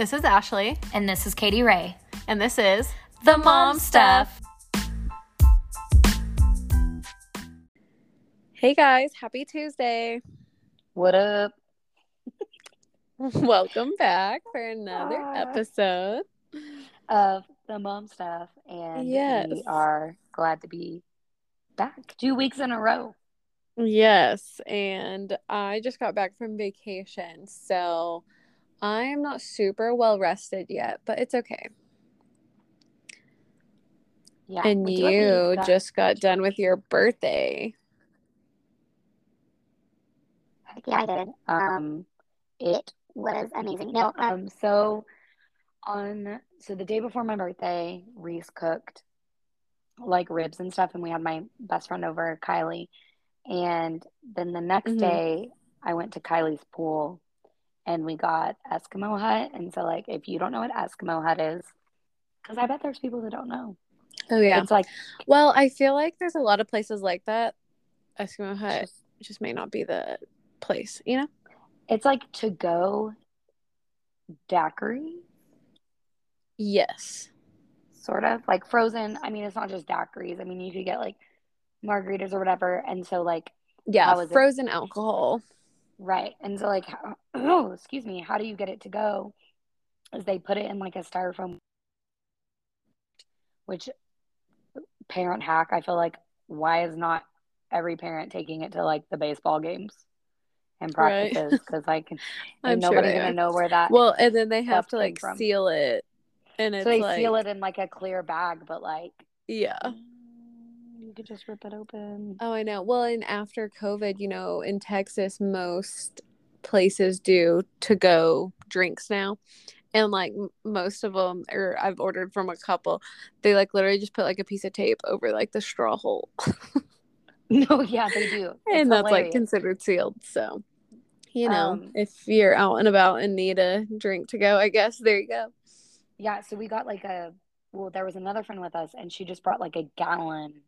This is Ashli, And this is Katie Rae. and this is The Mom Stuff. Hey guys, happy Tuesday. What up? Welcome back for another Hi. episode. Of the mom stuff, and Yes. we are glad to be back two weeks in a row. Yes, and I just got back from vacation, so I am not super well rested yet, but it's okay. Yeah, and we do have you just got done with your birthday. Yeah, I did. Um, it was amazing. No, um, so on so the day before my birthday, Reese cooked like ribs and stuff, and we had my best friend over, Kylie. And then the next Mhm. day, I went to Kylie's pool, and we got Eskimo Hut. And so, like, if you don't know what Eskimo Hut is, because I bet there's people that don't know. Oh yeah. It's like Well, I feel like there's a lot of places like that. Eskimo Hut just may not be the place, you know? it's like to go daiquiri. Yes. sort of like frozen. I mean, it's not just daiquiris. I mean, you could get like margaritas or whatever. And so, like, Yeah, is it? frozen alcohol. Right. And so, like, how, oh, excuse me, how do you get it to go? Is they put it in like a styrofoam, which parent hack, I feel like, why is not every parent taking it to like the baseball games and practices? Because like, I'm ain't sure nobody they gonna know where that. Well, and then they have to like from. seal it. And it's so they like seal it in like a clear bag, but like, Yeah. You could just rip it open. Oh, I know. Well, and after COVID, you know, in Texas, most places do to go drinks now. And like most of them, or I've ordered from a couple, they like literally just put like a piece of tape over like the straw hole. No, yeah, they do. It's and that's like considered sealed. So, you know, Um, if you're out and about and need a drink to go, I guess there you go. Yeah, so we got like a well, there was another friend with us and she just brought like a gallon.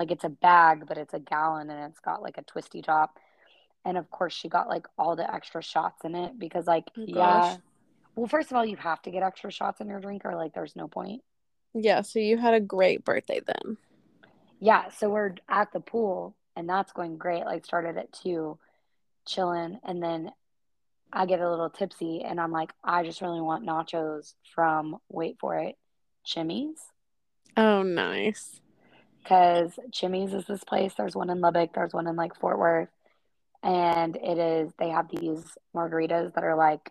Like it's a bag, but it's a gallon and it's got like a twisty top. And of course she got like all the extra shots in it because like Oh, yeah. Well, first of all, you have to get extra shots in your drink or like there's no point. Yeah, so you had a great birthday then. Yeah, so we're at the pool and that's going great. Like started at two, chilling, and then I get a little tipsy and I'm like, I just really want nachos from wait for it, Chimy's. Oh, nice. Because Chimy's is this place. There's one in Lubbock, there's one in like Fort Worth. And it is, they have these margaritas that are like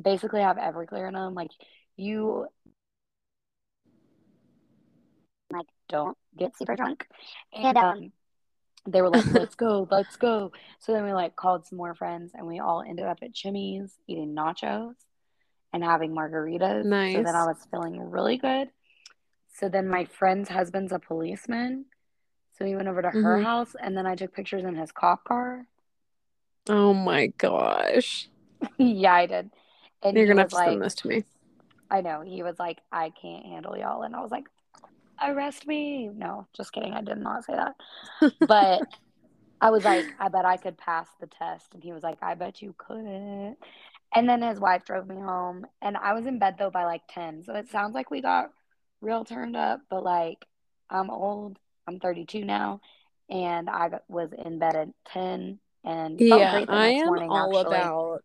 basically have Everclear in them. Like you like don't get super drunk. And um they were like, let's go, let's go. So then we like called some more friends and we all ended up at Chimy's eating nachos and having margaritas. Nice. So then I was feeling really good. So then my friend's husband's a policeman. So we went over to her Mhm. house and then I took pictures in his cop car. Oh my gosh. yeah, I did. And You're gonna have to like, send this to me. I know. He was like, I can't handle y'all. And I was like, arrest me. No, just kidding. I did not say that. But I was like, I bet I could pass the test. And he was like, I bet you couldn't. And then his wife drove me home. And I was in bed though by like 10. So it sounds like we got real turned up. But like, I'm old. I'm 32 now. And I was in bed at 10 and yeah, I am morning, all actually. about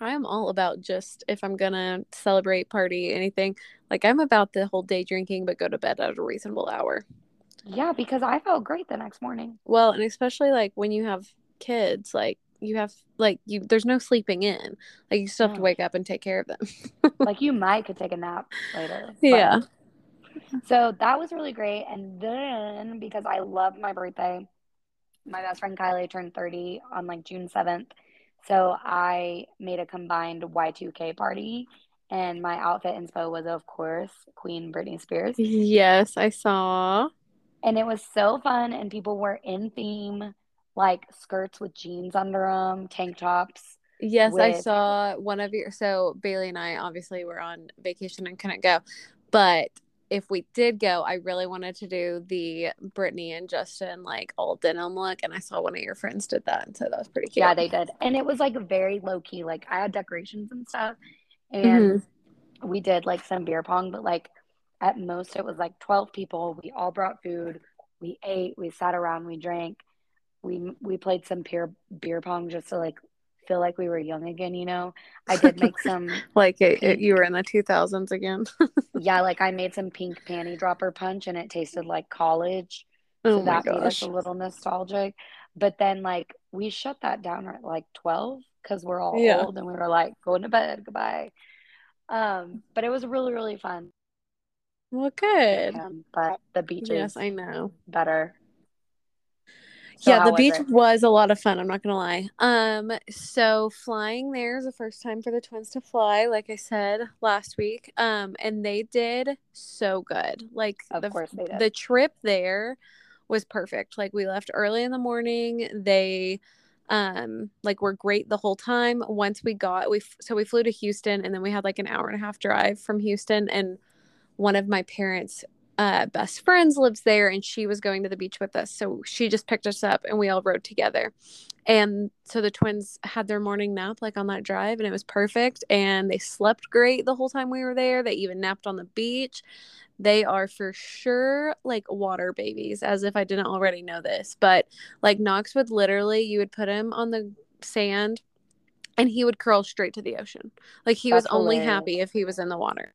I am all about just if I'm gonna celebrate, party, anything, like I'm about the whole day drinking but go to bed at a reasonable hour. Yeah, because I felt great the next morning. Well, and especially like when you have kids, like you have like you there's no sleeping in. Like you still have to wake up and take care of them. like you might could take a nap later. Yeah. So that was really great. And then because I love my birthday, my best friend Kylie turned 30 on like June 7th. So I made a combined Y2K party. And my outfit inspo was, of course, Queen Britney Spears. Yes, I saw. And it was so fun. And people were in theme, like skirts with jeans under them, tank tops. Yes, I saw one of your. So Bailey and I obviously were on vacation and couldn't go, but if we did go, I really wanted to do the Britney and Justin like all denim look, and I saw one of your friends did that, and so that was pretty cute. Yeah, they did. And it was like very low key. Like I had decorations and stuff. and mm-hmm. we did like some beer pong, but like at most it was like 12 people. We all brought food. We ate, we sat around, we drank. We we played some beer beer pong just to like feel like we were young again, you know. I did make some like it, it, you were in the 2000s again. yeah, like I made some pink panty dropper punch and it tasted like college. oh So my that made us a little nostalgic. But then like we shut that down at like 12 because we're all Yeah. old and we were like going to bed, goodbye. Um, but it was really, really fun. Well, good. Um, but the beach Yes, I know. better. So yeah, the was beach it? was a lot of fun, I'm not gonna lie. Um, so flying there is the first time for the twins to fly, like I said last week. Um, and they did so good. Like Of the course they did. the trip there was perfect. Like we left early in the morning. They um like were great the whole time. Once we got we f- so we flew to Houston and then we had like an hour and a half drive from Houston and one of my parents uh best friends lives there and she was going to the beach with us. So she just picked us up and we all rode together. And so the twins had their morning nap like on that drive and it was perfect and they slept great the whole time we were there. They even napped on the beach. They are for sure like water babies, as if I didn't already know this. But like Knox would literally, you would put him on the sand and he would curl straight to the ocean. Like he was only hilarious. happy if he was in the water.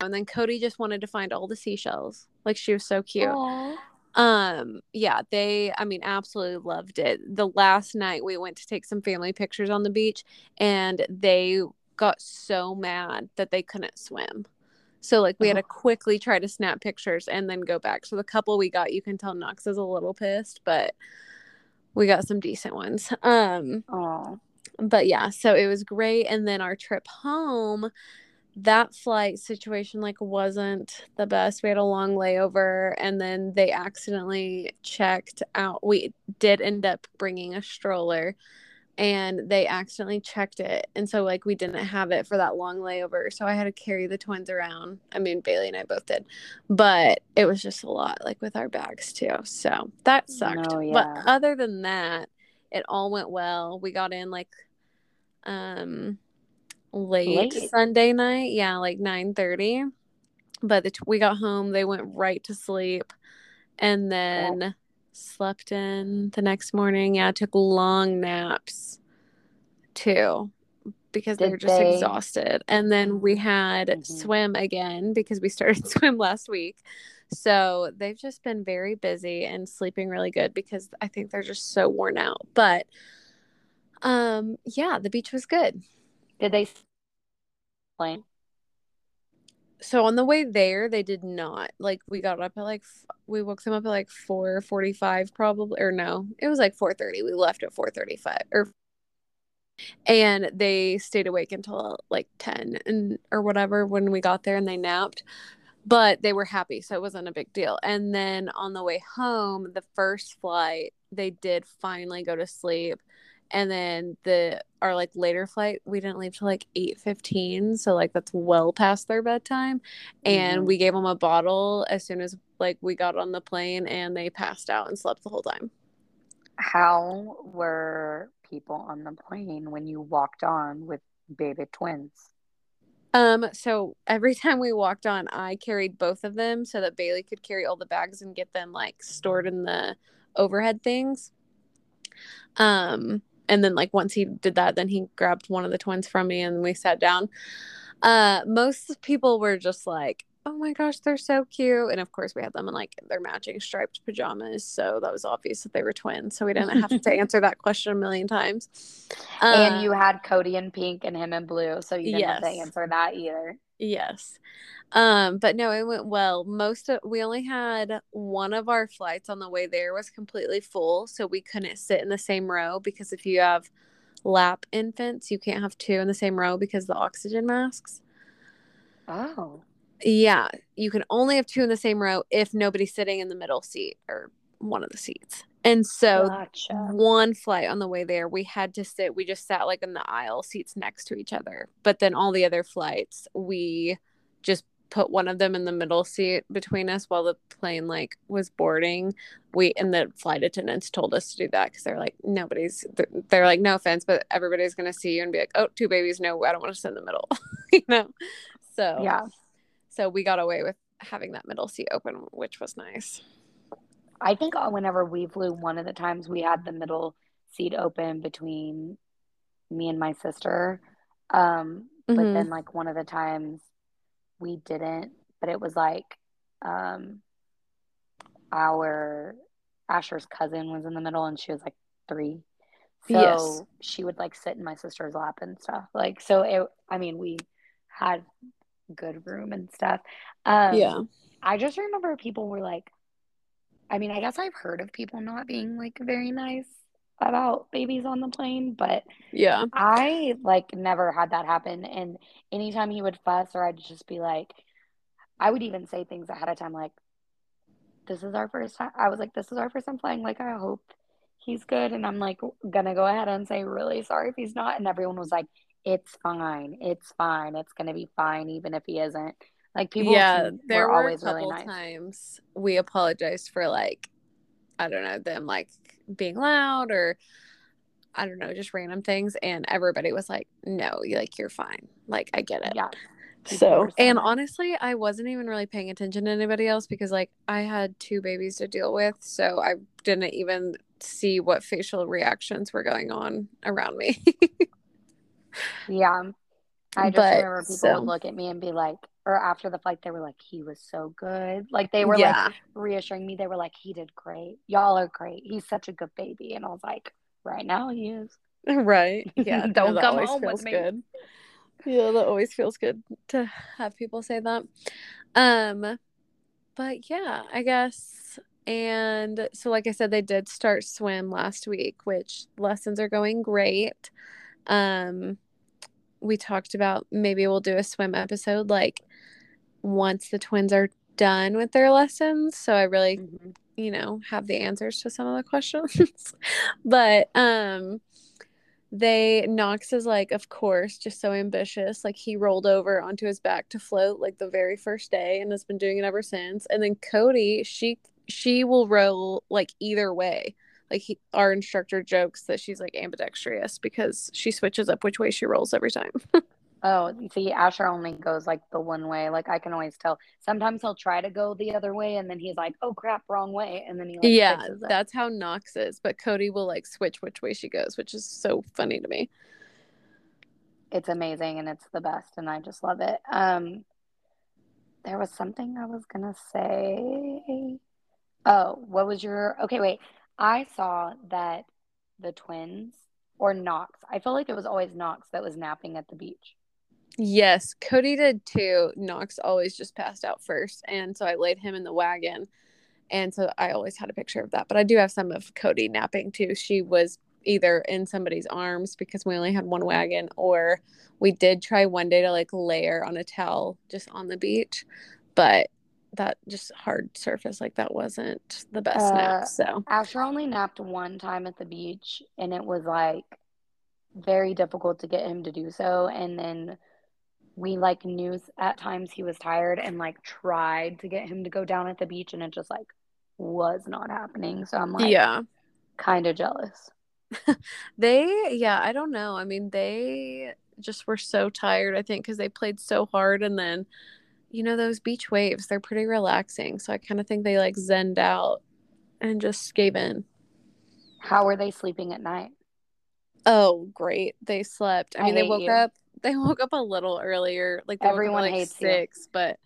And then Cody just wanted to find all the seashells. Like she was so cute. Aw. Um, yeah, they, I mean, absolutely loved it. The last night we went to take some family pictures on the beach and they got so mad that they couldn't swim. So like we had to Oh. quickly try to snap pictures and then go back. So the couple we got, you can tell Knox is a little pissed, but we got some decent ones. Um, Aw. but yeah, so it was great. And then our trip home, that flight situation like wasn't the best. We had a long layover, and then they accidentally checked out. We did end up bringing a stroller, and they accidentally checked it, and so like we didn't have it for that long layover. So I had to carry the twins around. I mean, Bailey and I both did, but it was just a lot, like with our bags too. So that sucked. No, But other than that, it all went well. We got in like um late, Late. Sunday night. Yeah, like 9:30. But the t- we got home, they went right to sleep and then slept in the next morning. Yeah, took long naps too because they Did were just they- exhausted. And then we had Mhm. swim again because we started swim last week. So they've just been very busy and sleeping really good because I think they're just so worn out. But um yeah, the beach was good. Did they plane? So on the way there, they did not. Like we got up at like we woke them up at like 4:45 probably or no. It was like 4:30. We left at 4:35 or and they stayed awake until like 10 and or whatever when we got there and they napped. But they were happy, so it wasn't a big deal. And then on the way home, the first flight, they did finally go to sleep. And then the our like later flight, we didn't leave till like 8:15, so like that's well past their bedtime. And Mhm. we gave them a bottle as soon as like we got on the plane and they passed out and slept the whole time. How were people on the plane when you walked on with baby twins? Um, so every time we walked on, I carried both of them so that Bailey could carry all the bags and get them like stored in the overhead things. Um, and then like once he did that, then he grabbed one of the twins from me and we sat down. Uh, most people were just like, "Oh my gosh, they're so cute!" And of course, we had them in like their matching striped pajamas, so that was obvious that they were twins. So we didn't have to answer that question a million times. and Uh, you had Cody in pink and him in blue, so you didn't have to answer that either. Yes. Um, but no, it went well. Most of we only had one of our flights on the way there was completely full, so we couldn't sit in the same row because if you have lap infants, you can't have two in the same row because of the oxygen masks. Oh. Yeah, you can only have two in the same row if nobody's sitting in the middle seat or one of the seats. And so Gotcha. one flight on the way there, we had to sit, we just sat like in the aisle seats next to each other. But then all the other flights, we just put one of them in the middle seat between us while the plane like was boarding we and the flight attendants told us to do that because they're like nobody's they're, they're like no offense but everybody's gonna see you and be like oh two babies no i don't want to sit in the middle you know so Yeah. so we got away with having that middle seat open which was nice I think uh, whenever we flew, one of the times we had the middle seat open between me and my sister. Um, but Mhm. then like one of the times we didn't, but it was like um our Asher's cousin was in the middle and she was like three. So Yes. she would like sit in my sister's lap and stuff. Like so it I mean we had good room and stuff. Um yeah I just remember people were like, I mean, I guess I've heard of people not being like very nice about babies on the plane, but yeah I like never had that happen. And anytime he would fuss, or I'd just be like, I would even say things ahead of time, like, this is our first time. I was like, this is our first time flying. Like, I hope he's good. And I'm like, gonna go ahead and say, really sorry if he's not. And everyone was like, it's fine. It's fine. It's gonna be fine, even if he isn't. Like, people yeah seem- there were were, always a couple really nice. times we apologized for like i don't know them like being loud or i don't know just random things and everybody was like no you like you're fine like i get it Yeah. so and honestly i wasn't even really paying attention to anybody else because like i had two babies to deal with so i didn't even see what facial reactions were going on around me Yeah. I just But, remember people so- would look at me and be like, or after the flight, they were like, he was so good. Like they were yeah like reassuring me. They were like, he did great. Y'all are great. He's such a good baby. And I was like, right now he is. right yeah Don't that come home with me. good yeah that always feels good to have people say that um but yeah i guess and so like i said they did start swim last week which lessons are going great um we talked about maybe we'll do a swim episode like once the twins are done with their lessons. So i really you know have the answers to some of the questions. But um they knox is like of course just so ambitious. Like he rolled over onto his back to float like the very first day and has been doing it ever since. And then cody she she will roll like either way. Like he, our instructor jokes that she's like ambidextrous because she switches up which way she rolls every time Oh, see, Asher only goes like the one way. Like I can always tell. Sometimes he'll try to go the other way and then he's like, oh crap, wrong way. And then he like yeah that's how knox is but cody will like switch which way she goes which is so funny to me it's amazing and it's the best and I just love it. Um there was something I was gonna say. Oh, what was your okay, wait. I saw that the twins or Knox, I feel like it was always Knox that was napping at the beach. Yes, Cody did too. Knox always just passed out first. And so I laid him in the wagon. And so I always had a picture of that. But I do have some of Cody napping too. She was either in somebody's arms because we only had one wagon, or we did try one day to like layer on a towel just on the beach. But that just hard surface like that wasn't the best Uh, nap. So Asher only napped one time at the beach and it was like very difficult to get him to do so. And then we like knew at times he was tired and like tried to get him to go down at the beach and it just like was not happening. So I'm like yeah. kind of jealous. They, yeah, I don't know. I mean, they just were so tired, I think, because they played so hard. And then, you know, those beach waves, they're pretty relaxing. So I kind of think they like zened out and just gave in. How were they sleeping at night? Oh, great. They slept. I I mean, they woke you. up, they woke up a little earlier. Like, they Everyone like hates you. six, but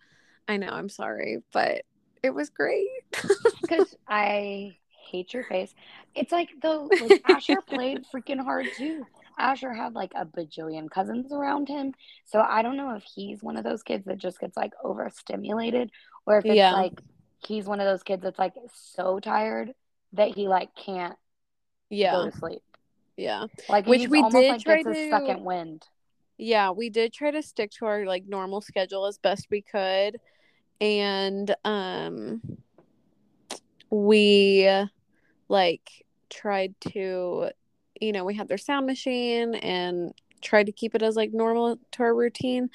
I know, I'm sorry, but it was great. Because I hate your face. It's like though, like Asher played freaking hard too. Asher had like a bajillion cousins around him, so I don't know if he's one of those kids that just gets like overstimulated, or if it's Yeah. like he's one of those kids that's like so tired that he like can't yeah. go to sleep. Yeah. Like Which he's we almost did like try to- second wind. Yeah, we did try to stick to our like normal schedule as best we could. And um we like tried to you know, we had their sound machine and tried to keep it as like normal to our routine.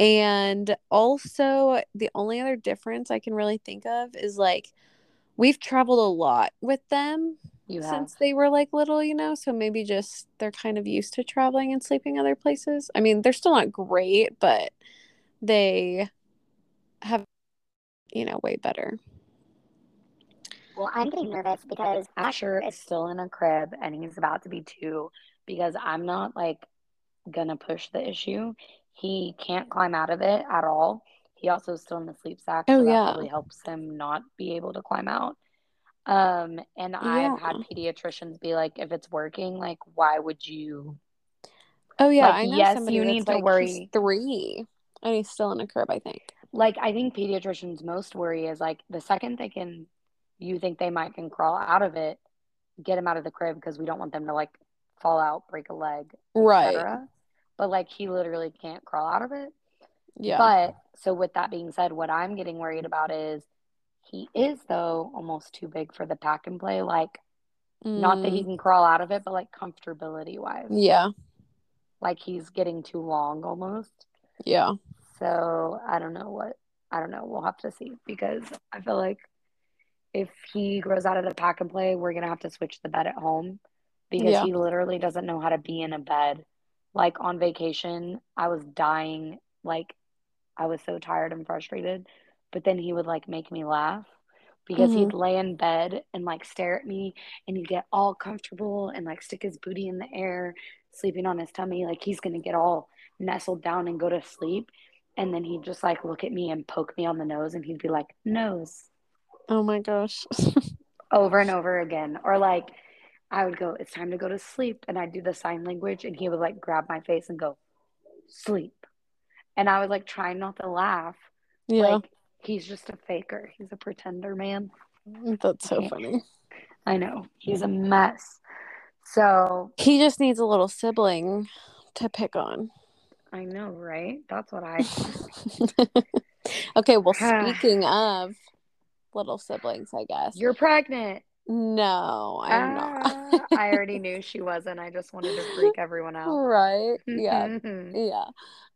And also, the only other difference I can really think of is like we've traveled a lot with them You have. since they were like little, you know, so maybe just they're kind of used to traveling and sleeping other places. I mean, they're still not great, but they have, you know, way better. Well, I'm getting nervous because Asher is still in a crib and he's about to be two because I'm not like gonna push the issue. He can't climb out of it at all. He also is still in the sleep sack, Oh, so that yeah. really helps him not be able to climb out. Um, and I've had pediatricians be like, if it's working, like, why would you? Oh yeah, Like, I know yes, somebody you need to like worry. three and he's still in a crib, I think. Like, I think pediatricians most worry is like the second they can, you think they might can crawl out of it, get him out of the crib because we don't want them to like fall out, break a leg, Right. But like he literally can't crawl out of it. Yeah. But so with that being said, what I'm getting worried about is he is though almost too big for the pack and play. Like not that he Mm, can crawl out of it, but like comfortability wise, yeah. like he's getting too long almost. Yeah. So I don't know what I don't know. We'll have to see because I feel like if he grows out of the pack and play, we're gonna have to switch the bed at home because Yeah. he literally doesn't know how to be in a bed. Like on vacation, I was dying. Like I was so tired and frustrated, but then he would like make me laugh because hmm he'd lay in bed and like stare at me and he'd get all comfortable and like stick his booty in the air, sleeping on his tummy. Like he's gonna get all nestled down and go to sleep. And then he'd just like look at me and poke me on the nose and he'd be like, nose, Oh my gosh. over and over again. Or like I would go, it's time to go to sleep. And I'd do the sign language and he would like grab my face and go, sleep. And I was like trying not to laugh. Yeah. Like he's just a faker. He's a pretender, man. Mm, that's so funny. I know. He's a mess. So He just needs a little sibling to pick on. I know, right? That's what I okay, well, speaking of little siblings, I guess. You're pregnant. No, I'm not. Ah, I already knew she wasn't. I just wanted to freak everyone out. Right. Yeah. Yeah.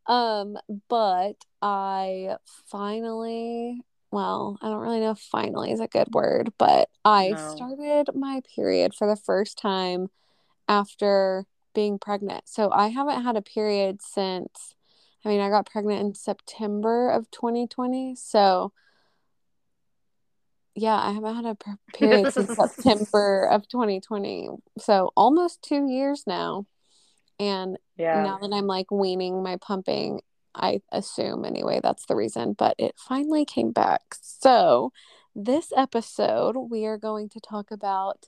Um, but I finally, well, I don't really know if finally is a good word, but I No. started my period for the first time after being pregnant. So I haven't had a period since, I mean, I got pregnant in September of 2020. So yeah, I haven't had a period since September of 2020. So almost two years now. And Yeah. now that I'm like weaning my pumping, I assume anyway, that's the reason, but it finally came back. So, this episode, we are going to talk about,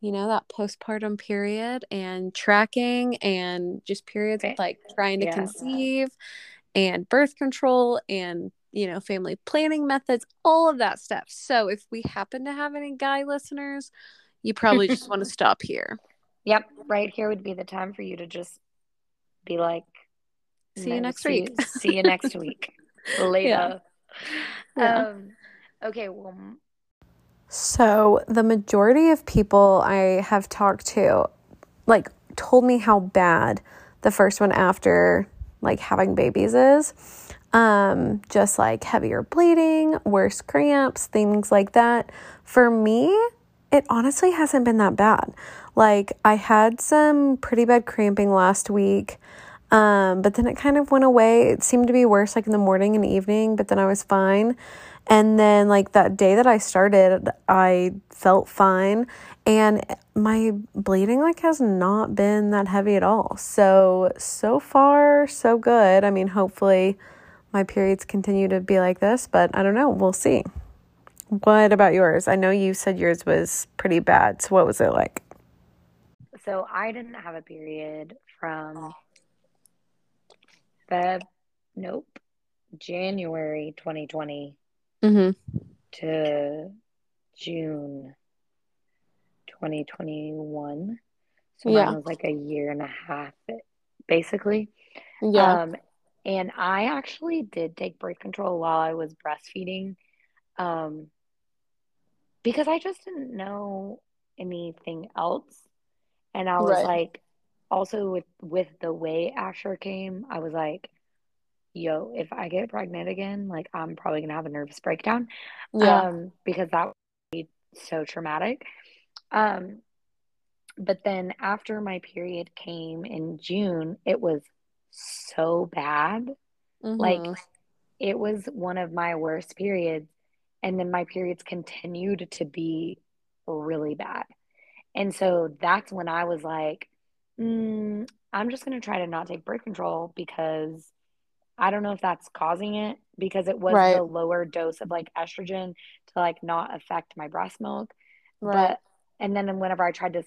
you know, that postpartum period and tracking and just periods Fa- like trying to yeah. conceive and birth control and, you know, family planning methods, all of that stuff. So, if we happen to have any guy listeners, you probably just want to stop here. Yep. Right here would be the time for you to just be like, See you next see week." See you next week. Later. Yeah. Um, okay. Well, So, the majority of people I have talked to, like, told me how bad the first one after, like, having babies is. Um, just like heavier bleeding, worse cramps, things like that. For me, it honestly hasn't been that bad. Like, I had some pretty bad cramping last week. Um, but then it kind of went away. It seemed to be worse like in the morning and evening, but then I was fine. And then like that day that I started, I felt fine and my bleeding like has not been that heavy at all. So so far so good. I mean, hopefully my periods continue to be like this, but I don't know. We'll see. What about yours? I know you said yours was pretty bad. So what was it like? so I didn't have a period from Feb, nope, January 2020 Mhm. to June 2021. So Yeah. mine was like a year and a half, basically. Yeah. Um, and I actually did take birth control while I was breastfeeding, um, because I just didn't know anything else. And I was Right. like, also with with the way Asher came, I was like, yo, if I get pregnant again, like I'm probably gonna have a nervous breakdown. Yeah. Um, because that would be so traumatic. Um, but then after my period came in June, it was so bad. Like Mhm. it was one of my worst periods. And then my periods continued to be really bad. And so that's when I was like, mm, I'm just going to try to not take birth control because I don't know if that's causing it because it was Right. the lower dose of like estrogen to like not affect my breast milk. Right. But, and then whenever I tried to,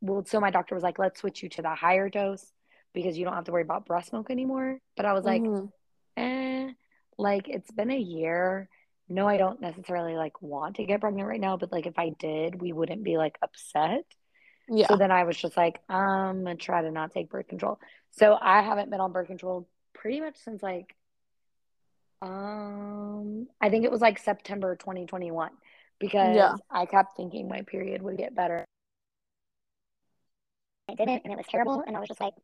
well, so my doctor was like, let's switch you to the higher dose because you don't have to worry about breast milk anymore. But I was like, Mhm. eh, like it's been a year. No, I don't necessarily like want to get pregnant right now, but like if I did, we wouldn't be like upset. Yeah. So then I was just like, I'm gonna try to not take birth control. So I haven't been on birth control pretty much since like um I think it was like September 2021 because Yeah. I kept thinking my period would get better. It didn't, and it was terrible, and I was just like,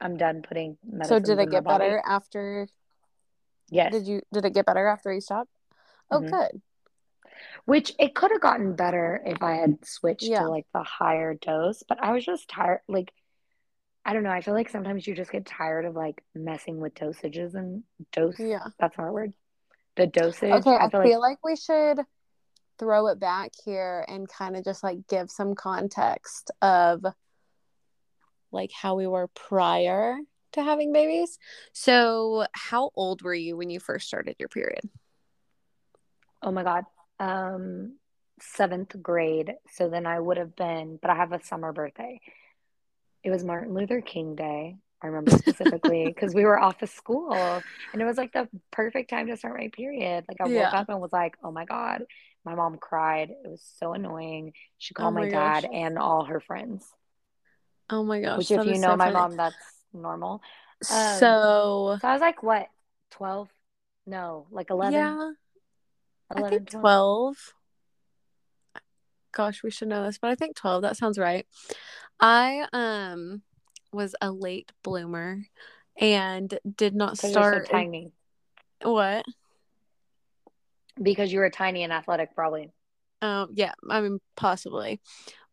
I'm done putting So did it get better after Yes. did you did it get better after you stopped? Oh Mhm. good. Which it could have gotten better if I had switched Yeah. to like the higher dose, but I was just tired. Like, I don't know. I feel like sometimes you just get tired of like messing with dosages and dose. Yeah. That's not a word. The dosage. Okay, I I feel feel like, like we should throw it back here and kind of just like give some context of like how we were prior to having babies. So, how old were you when you first started your period? oh my God, um, seventh grade. So then I would have been, but I have a summer birthday. It was Martin Luther King Day. I remember specifically because we were off of school and it was like the perfect time to start my period. Like I woke Yeah. up and was like, oh my God. My mom cried. It was so annoying. She Oh called my my dad and all her friends, Oh my gosh. which if you know so my funny. mom, that's normal. Um, so, So I was like, what, 12? No, like 11, yeah, I think 12. 12. Gosh, we should know this, but I think 12. That sounds right. I um was a late bloomer and did not you're so start tiny. what? Because you were tiny and athletic, probably. Um, yeah, I mean, possibly.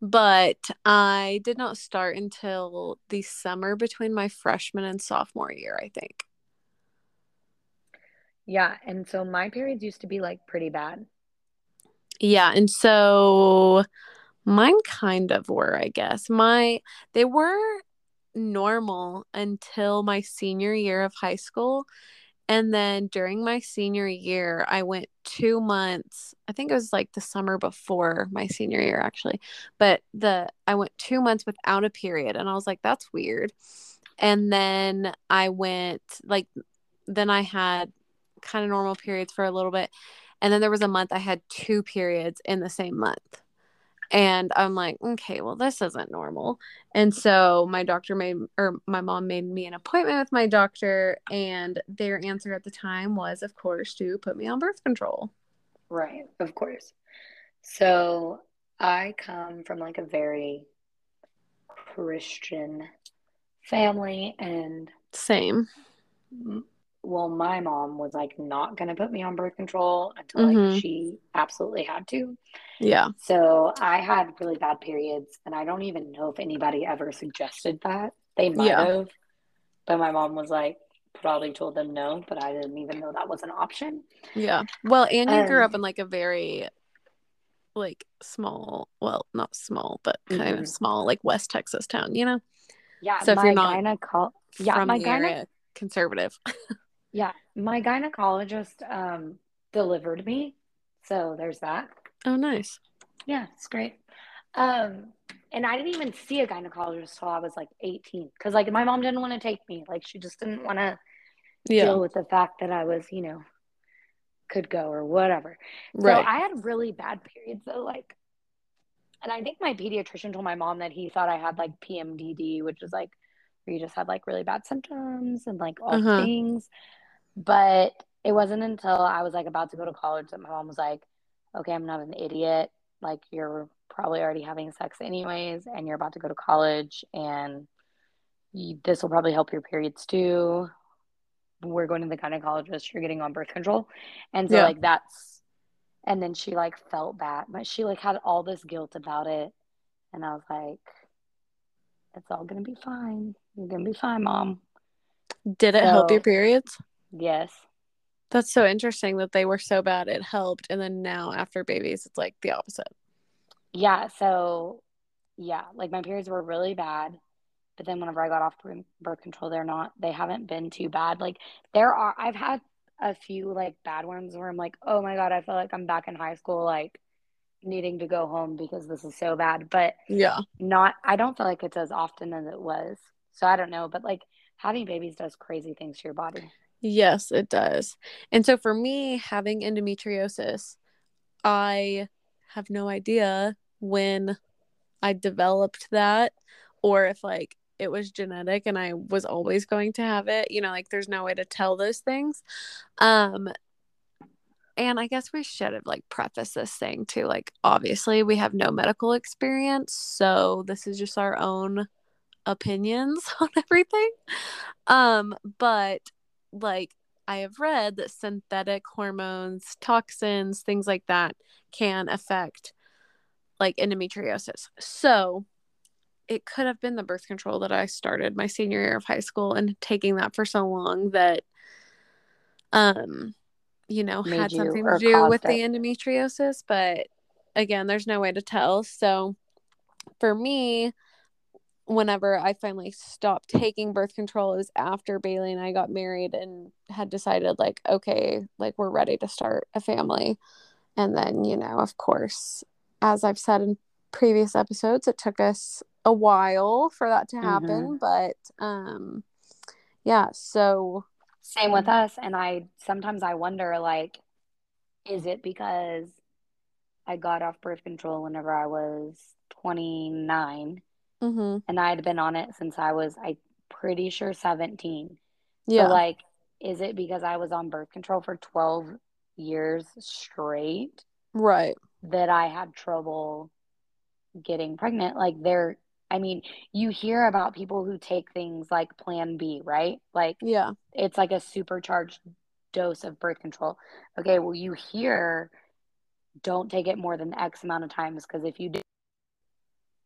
But I did not start until the summer between my freshman and sophomore year, I think. Yeah. And so my periods used to be like pretty bad. Yeah, and so mine kind of were, I guess. My they were normal until my senior year of high school. And then during my senior year, I went two months. I think it was like the summer before my senior year, actually. But the I went two months without a period, and I was like, that's weird. And then I went like, then I had kind of normal periods for a little bit, and then there was a month I had two periods in the same month. And I'm like, okay, well, this isn't normal. And so my doctor made, or my mom made me an appointment with my doctor, and their answer at the time was, of course, to put me on birth control. Right. Of course. So I come from like a very Christian family and Same. Well, my mom was like not gonna put me on birth control until Mhm. like she absolutely had to. Yeah. So I had really bad periods, and I don't even know if anybody ever suggested that. They might Yeah. have, but my mom was like probably told them no, but I didn't even know that was an option. Yeah. Well, and you grew Um, up in like a very, like, small, well, not small, but kind Mhm. of small, like West Texas town, you know? Yeah, So if you're not gyneco yeah, From my gyne area, conservative. yeah, my gynecologist um delivered me. So there's that. Oh, nice. Yeah, it's great. Um, and I didn't even see a gynecologist till I was like 18 because like my mom didn't want to take me. Like she just didn't want to Yeah. deal with the fact that I was, you know, could go or whatever. Right. So I had really bad periods though, like and I think my pediatrician told my mom that he thought I had like PMDD, which is like where you just had like really bad symptoms and like all Uh-huh. things. But it wasn't until I was like about to go to college that my mom was like, okay, I'm not an idiot. Like you're probably already having sex anyways, and you're about to go to college, and you, this will probably help your periods too. we're going to the gynecologist, you're getting on birth control. And so Yeah. like that's and then she like felt bad, but she like had all this guilt about it. And I was like, It's all gonna be fine. You're gonna be fine, mom. Did it help your periods? Yes. That's so interesting that they were so bad it helped, and then now after babies, it's like the opposite. Yeah, so yeah, like my periods were really bad, but then whenever I got off birth control, they're not, they haven't been too bad. Like there are, I've had a few like bad ones where I'm like, oh my God, I feel like I'm back in high school, like needing to go home because this is so bad, but Yeah. not, I don't feel like it's as often as it was. So I don't know, but like having babies does crazy things to your body. Yes, it does. And so for me, having endometriosis, I have no idea when I developed that or if like it was genetic and I was always going to have it. You know, like there's no way to tell those things. Um and I guess we should have like prefaced this thing too. Like obviously we have no medical experience, so this is just our own opinions on everything. Um, but like I have read that synthetic hormones, toxins, things like that can affect like endometriosis. So it could have been the birth control that I started my senior year of high school and taking that for so long that um you know Made had something to do with caused the endometriosis but again there's no way to tell so for me whenever I finally stopped taking birth control it was after Bailey and I got married and had decided like okay like we're ready to start a family. And then you know of course as I've said in previous episodes it took us a while for that to happen but um yeah so Same with us. And I sometimes I wonder like, is it because I got off birth control whenever I was 29 mhm, and I had been on it since I was I pretty sure 17. yeah So like, is it because I was on birth control for 12 years straight right that I had trouble getting pregnant? Like there I mean, you hear about people who take things like Plan B, right? Like yeah it's like a supercharged dose of birth control. Okay, well, you hear don't take it more than X amount of times because if you do,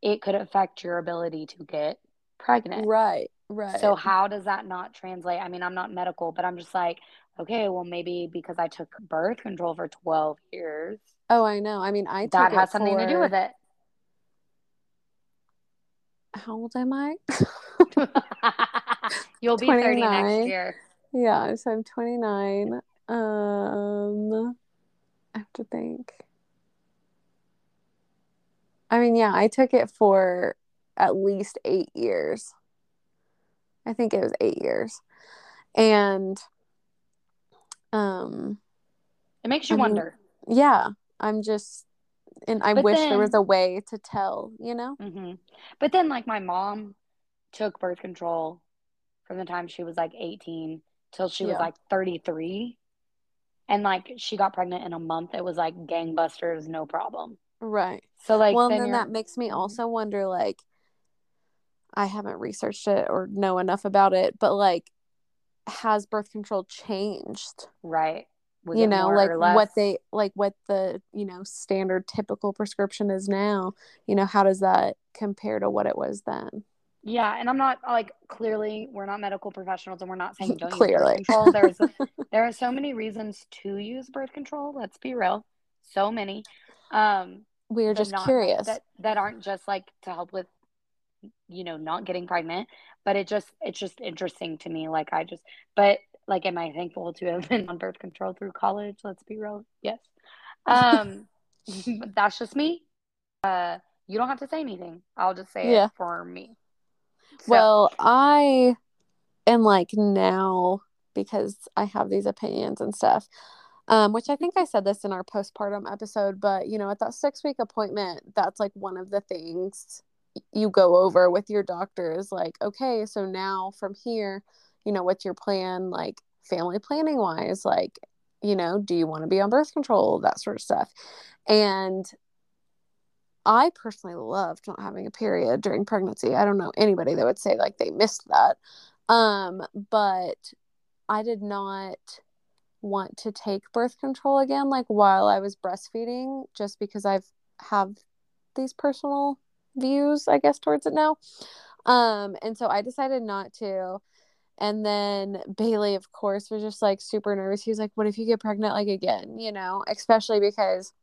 it could affect your ability to get pregnant. right right So, how does that not translate? I mean, I'm not medical, but I'm just like, okay, well, maybe because I took birth control for 12 years, oh I know I mean I took that it has something to do with it. how old am I You'll be 30 next year. yeah so I'm 29 um I have to think I mean yeah I took it for at least eight years I think it was eight years and um It makes you I mean, wonder. yeah i'm just and i But wish there was a way to tell you know hmm But then, like, my mom took birth control from the time she was like 18 till she was like 33. And like, she got pregnant in a month. It was like gangbusters, no problem. right So, like, well then then that makes me Mhm. also wonder like i haven't researched it or know enough about it but like has birth control changed right. Was you know like what they like what the you know standard typical prescription is now you know how does that compare to what it was then Yeah, and I'm not like clearly we're not medical professionals and we're not saying don't use birth control. There's there are so many reasons to use birth control. Let's be real, so many. Um, we're just not- curious. that that aren't just like to help with you know not getting pregnant but it just it's just interesting to me like i just but like am i thankful to have been on birth control through college? Let's be real yes. Um that's just me. Uh you don't have to say anything. I'll just say Yeah. it for me. So- Well, I am like now because I have these opinions and stuff. Um, which I think I said this in our postpartum episode, but you know, at that six week appointment, that's like one of the things you go over with your doctor is like, okay, so now from here, you know, what's your plan, like family planning wise? Like, you know, do you want to be on birth control? That sort of stuff. And I personally loved not having a period during pregnancy. I don't know anybody that would say like they missed that. Um, but I did not want to take birth control again like while I was breastfeeding just because I've have these personal views I guess towards it now. Um and so I decided not to. And then Bailey of course was just like super nervous. He was like what if you get pregnant like again, you know, especially because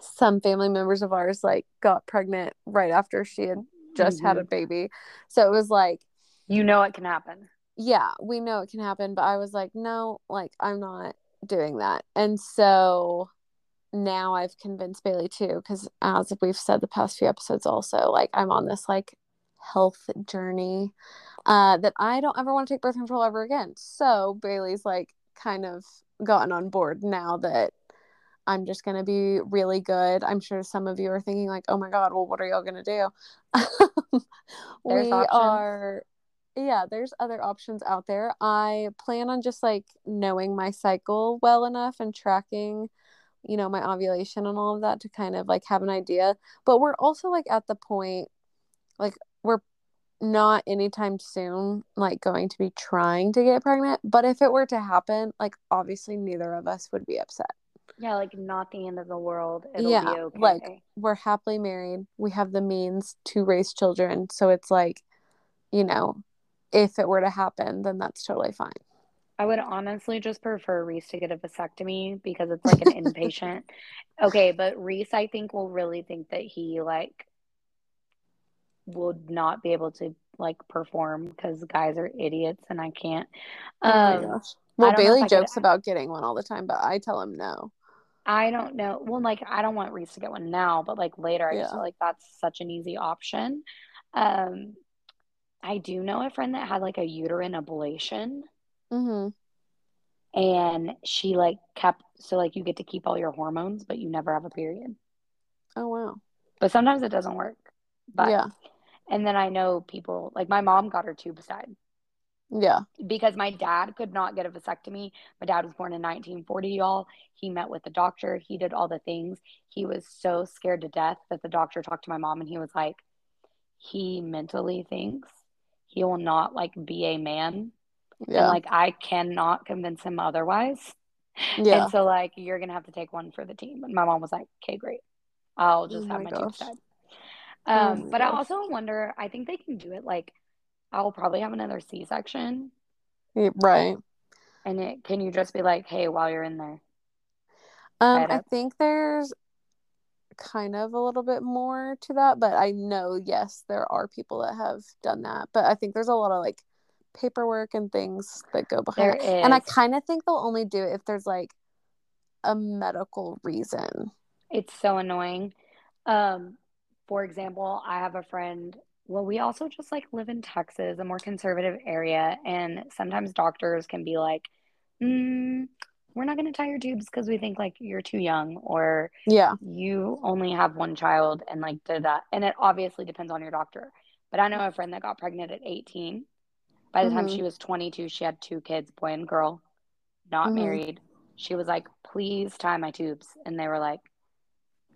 some family members of ours like got pregnant right after she had just mm-hmm. had a baby. So it was like you know it can happen yeah, we know it can happen, but I was like, no, like I'm not doing that. And so now I've convinced Bailey too, because as we've said the past few episodes, also like I'm on this like health journey uh, that I don't ever want to take birth control ever again. So Bailey's like kind of gotten on board now that I'm just going to be really good. I'm sure some of you are thinking like, "Oh my god, well what are y'all going to do?" we options. are yeah, there's other options out there. I plan on just like knowing my cycle well enough and tracking, you know, my ovulation and all of that to kind of like have an idea. But we're also like at the point, like, we're not anytime soon like going to be trying to get pregnant. But if it were to happen, like, obviously, neither of us would be upset. Yeah, like not the end of the world. It'll yeah, okay. Like we're happily married. We have the means to raise children. So it's like, you know, if it were to happen, then that's totally fine. I would honestly just prefer Reese to get a vasectomy because it's like an inpatient. Okay, but Reese, I think, will really think that he like would not be able to like perform because guys are idiots and I can't. Um, oh um, gosh. Well, Bailey jokes could... about getting one all the time, but I tell him no. I don't know. Well, like I don't want Reese to get one now, but like later, I yeah. just feel like that's such an easy option. Um, I do know a friend that had like a uterine ablation. Mm-hmm. And she like kept so like you get to keep all your hormones, but you never have a period. Oh wow. But sometimes it doesn't work. But yeah. And then I know people like my mom got her tubes tied. Yeah. Because my dad could not get a vasectomy. My dad was born in 1940, y'all. He met with the doctor. He did all the things. He was so scared to death that the doctor talked to my mom and he was like, he mentally thinks he will not like be a man. Yeah. And like I cannot convince him otherwise. Yeah. And so like you're gonna have to take one for the team. And my mom was like, Okay, great. I'll just oh have my, my tubes tied. Oh um, oh but gosh. I also wonder, I think they can do it like I'll probably have another C section. right. And it can you just be like, Hey, while you're in there? Um, I think there's kind of a little bit more to that, but I know yes, there are people that have done that. But I think there's a lot of like paperwork and things that go behind it. And I kind of think they'll only do it if there's like a medical reason. It's so annoying. Um, for example, I have a friend. Well, we also just like live in Texas, a more conservative area, and sometimes doctors can be like, mm, we're not going to tie your tubes because we think like you're too young or yeah. you only have one child and like did that and it obviously depends on your doctor. But i know a friend that got pregnant at 18 by the mm-hmm. time she was 22 she had two kids boy and girl not mm-hmm. married. She was like please tie my tubes. And they were like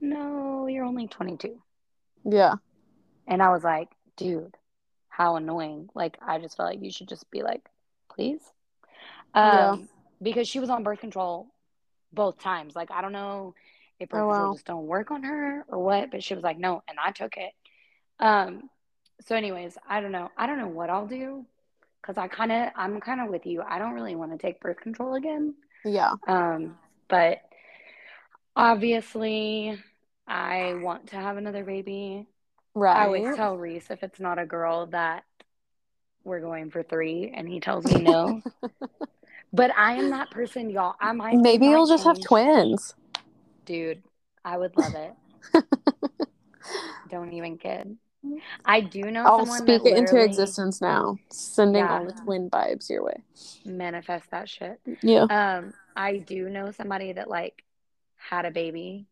no you're only 22 yeah. And i was like dude how annoying. Like i just felt like you should just be like please? Um, yeah because she was on birth control both times. Like I don't know if birth oh, wow. control just don't work on her or what, but she was like, no, and I took it. Um. So, anyways, I don't know. I don't know what I'll do because I kind of I'm kind of with you. I don't really want to take birth control again. Yeah. Um. But obviously, I want to have another baby. Right. I always tell Reese if it's not a girl that we're going for three, and he tells me no. But I am that person, y'all. I might maybe you'll just have twins. Dude, I would love it. Don't even kid. I do know. I'll speak it into existence now. Sending yeah, all the twin vibes your way. Manifest that shit. Yeah. Um, I do know somebody that like had a baby,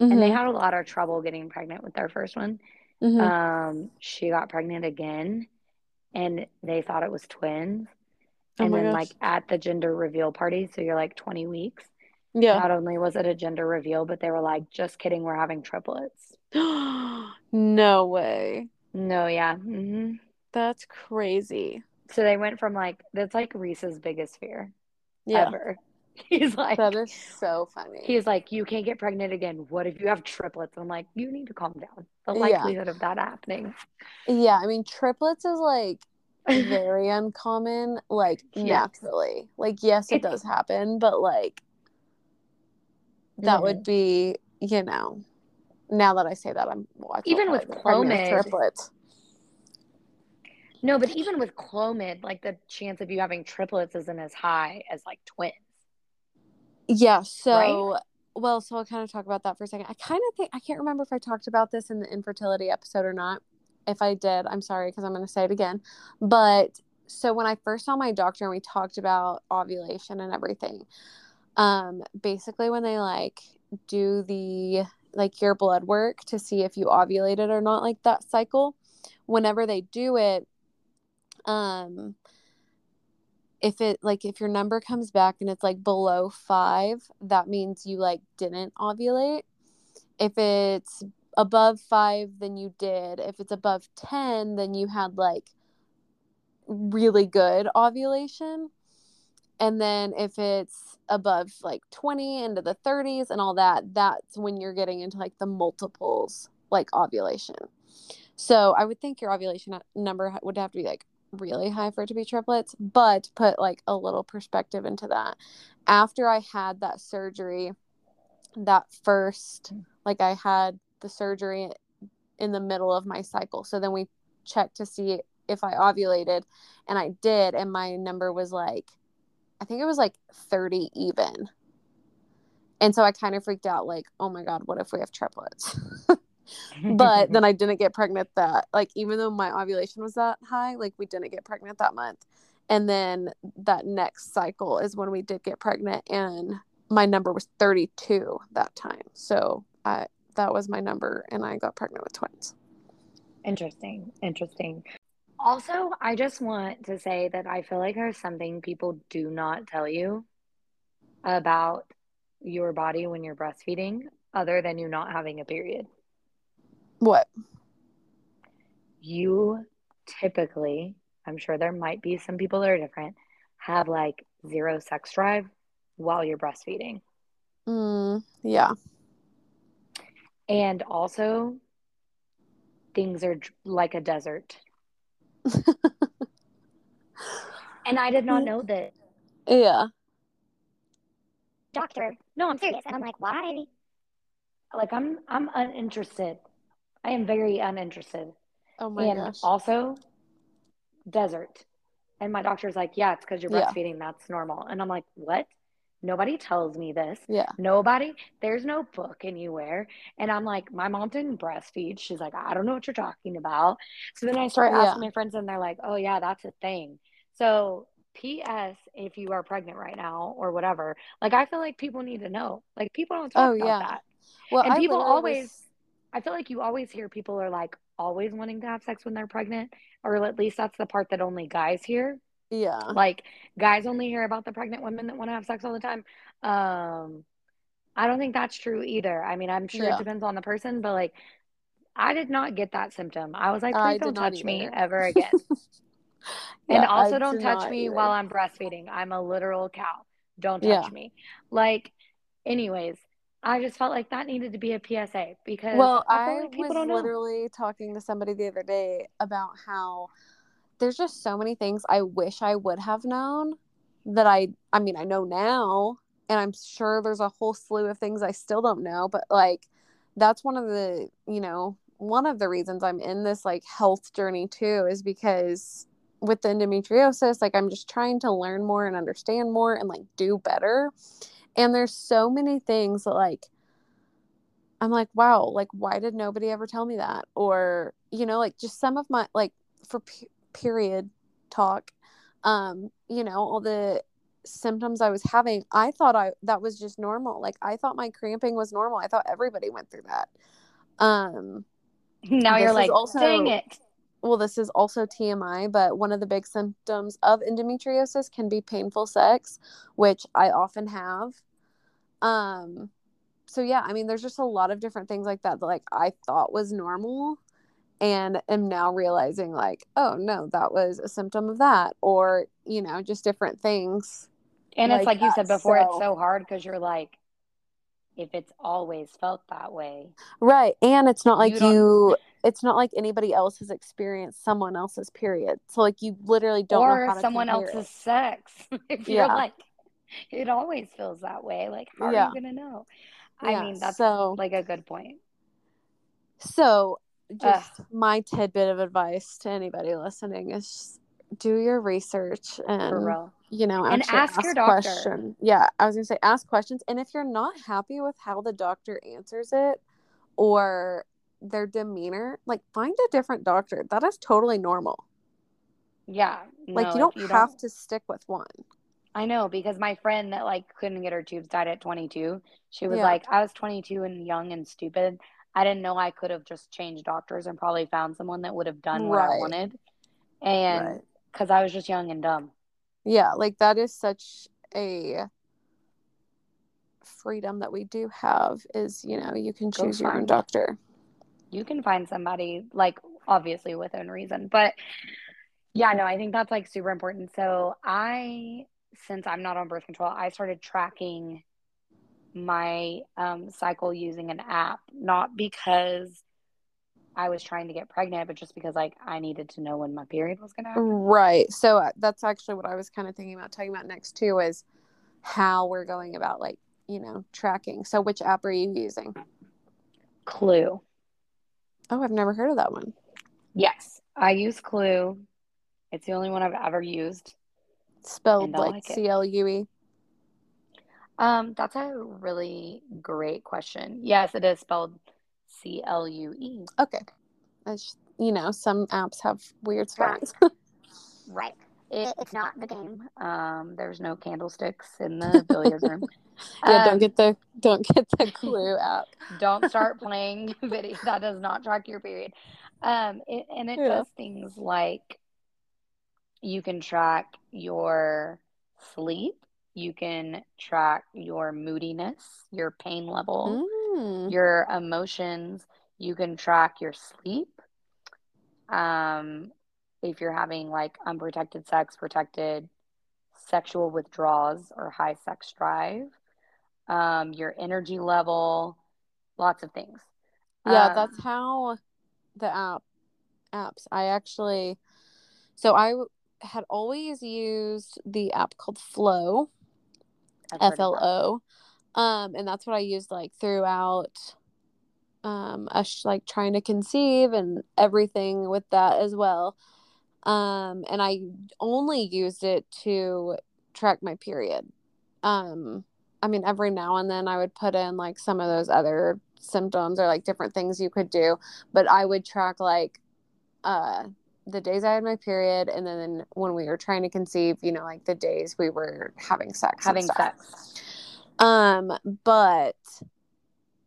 mm-hmm. and they mm-hmm. had a lot of trouble getting pregnant with their first one. Mm-hmm. Um, she got pregnant again, and they thought it was twins. Oh and then gosh. like at the gender reveal party, so you're like 20 weeks. Yeah. Not only was it a gender reveal, but they were like, just kidding, we're having triplets. no way. No, yeah. Mm-hmm. That's crazy. So they went from like that's like Reese's biggest fear Yeah. ever. He's like That is so funny. he's like, You can't get pregnant again. What if you have triplets? I'm like, you need to calm down. The Yeah. likelihood of that happening. yeah, I mean triplets is like very uncommon, like Yes. naturally. Like yes, it It's- does happen, but like that Mhm. would be, you know. Now that I say that, I'm feel Even with pregnant- pregnant with Clomid. triplets. No, but even with Clomid, like the chance of you having triplets isn't as high as like twins. Yeah, so well, so I'll kind of talk about that for a second. I kind of think I can't remember if I talked about this in the infertility episode or not. If I did, I'm sorry because I'm going to say it again. But so when I first saw my doctor and we talked about ovulation and everything, um, basically when they like do the like your blood work to see if you ovulated or not, like that cycle, whenever they do it, um, if it like if your number comes back and it's like below five, that means you like didn't ovulate. If it's above five, then you did. If it's above 10, then you had like really good ovulation. And then if it's above like 20 into the 30s and all that, that's when you're getting into like the multiples, like ovulation. So I would think your ovulation number would have to be like really high for it to be triplets, but put like a little perspective into that. After I had that surgery, that first, like I had the surgery in the middle of my cycle. So then we checked to see if I ovulated, and I did, and my number was like, I think it was like 30 even. And so I kind of freaked out, like, oh my God, what if we have triplets? but then I didn't get pregnant that like even though my ovulation was that high, like we didn't get pregnant that month. And then that next cycle is when we did get pregnant and my number was 32 that time. So I that was my number and I got pregnant with twins. Interesting. Interesting. Also, I just want to say that I feel like there's something people do not tell you about your body when you're breastfeeding, other than you not having a period. What? You typically, I'm sure there might be some people that are different, have like zero sex drive while you're breastfeeding. Mm, yeah. And also, things are like a desert. And I did not know that. Yeah. Doctor, no, I'm serious. And I'm like, why? Like, I'm I'm uninterested. I am very uninterested. Oh my and gosh. also, desert. And my doctor's like, yeah, it's because you're Yeah. breastfeeding. That's normal. And I'm like, what? Nobody tells me this. Yeah. Nobody. There's no book anywhere. And I'm like, my mom didn't breastfeed. She's like, I don't know what you're talking about. So then I start Yeah. asking my friends, and they're like, oh, yeah, that's a thing. So, P.S., if you are pregnant right now or whatever, like, I feel like people need to know. Like, people don't talk Oh, about yeah. that. Well, And I people always, was- I feel like you always hear people are like always wanting to have sex when they're pregnant, or at least that's the part that only guys hear. Yeah. Like guys only hear about the pregnant women that want to have sex all the time. Um, I don't think that's true either. I mean, I'm sure Yeah. it depends on the person, but like, I did not get that symptom. I was like, please did don't touch me ever again. Yeah, and I also, don't touch me either. while I'm breastfeeding. I'm a literal cow. Don't touch Yeah. me. Like, anyways, I just felt like that needed to be a PSA because Well, I I like was know. literally talking to somebody the other day about how there's just so many things I wish I would have known that I I mean I know now and I'm sure there's a whole slew of things I still don't know but like that's one of the you know one of the reasons I'm in this like health journey too is because with the endometriosis like I'm just trying to learn more and understand more and like do better and there's so many things that like I'm like, wow, like why did nobody ever tell me that? Or, you know, like just some of my like for period talk, um, you know, all the symptoms I was having, I thought I that was just normal. Like I thought my cramping was normal. I thought everybody went through that. Um, Now you're like, also- dang it. well, this is also TMI, but one of the big symptoms of endometriosis can be painful sex, which I often have. Um, so yeah, I mean, there's just a lot of different things like that that like I thought was normal, and am now realizing like oh no that was a symptom of that or you know just different things And it's like like you said that, before, it's so- so hard because you're like, if it's always felt that way, right and it's not like You you, it's not like anybody else has experienced someone else's period so like you literally don't know or someone else's it. sex, if you're Yeah. like, it always feels that way. Like, how Yeah. are you gonna know? I Yeah, mean, that's so like a good point. so just my tidbit of advice to anybody listening is do your research and you know And actually ask your doctor. question yeah i was gonna say ask questions and if you're not happy with how the doctor answers it or their demeanor like find a different doctor that is totally normal Yeah. like no, you don't if have to stick with one I know because my friend that like couldn't get her tubes tied at 22, she was Yeah. like, I was 22 and young and stupid. I didn't know I could have just changed doctors and probably found someone that would have done what I wanted. And Right. because I was just young and dumb. yeah like that is such a freedom that we do have is you know you can choose your own doctor You can find somebody like obviously within reason, but yeah, no, I think that's like super important. So I, since I'm not on birth control, I started tracking my um, cycle using an app, not because I was trying to get pregnant, but just because like I needed to know when my period was gonna happen. Right. So uh, that's actually what I was kind of thinking about talking about next too is how we're going about like, you know, tracking. So which app are you using? Clue. Oh, I've never heard of that one. Yes, I use Clue. It's the only one I've ever used. Spelled like like. C L U E. Um, that's a really great question. Yes, it is spelled C L U E. Okay. It's, you know, some apps have weird spellings. Right. It, it's not the game. Um, there's no candlesticks in the billiard room. yeah, don't Um, get the don't get the Clue app. don't start playing video that does not track your period. Um, it, and it Yeah. does things like you can track your sleep, you can track your moodiness, your pain level, Mm. your emotions, you can track your sleep. Um, if you're having like unprotected sex, protected sexual withdrawals or high sex drive, um, your energy level, lots of things. Yeah, Um, that's how the app apps. I actually so I had always used the app called Flo. I've heard of F L O. Um, and that's what I used like throughout um us like trying to conceive and everything with that as well. Um, and I only used it to track my period. Um, I mean, every now and then I would put in like some of those other symptoms or like different things you could do, but I would track like uh the days I had my period and then when we were trying to conceive, you know, like the days we were having sex. having sex. Um, but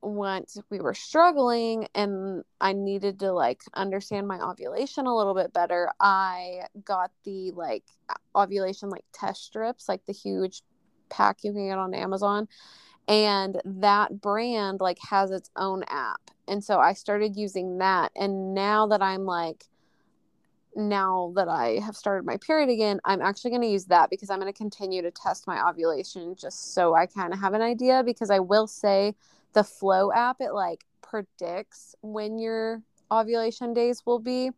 once we were struggling and I needed to like understand my ovulation a little bit better, I got the like ovulation like test strips, like the huge pack you can get on Amazon. And that brand like has its own app. And so I started using that. And now that I'm like, now that I have started my period again, I'm actually going to use that because I'm going to continue to test my ovulation just so I kind of have an idea. Because I will say the Flo app, it like predicts when your ovulation days will be.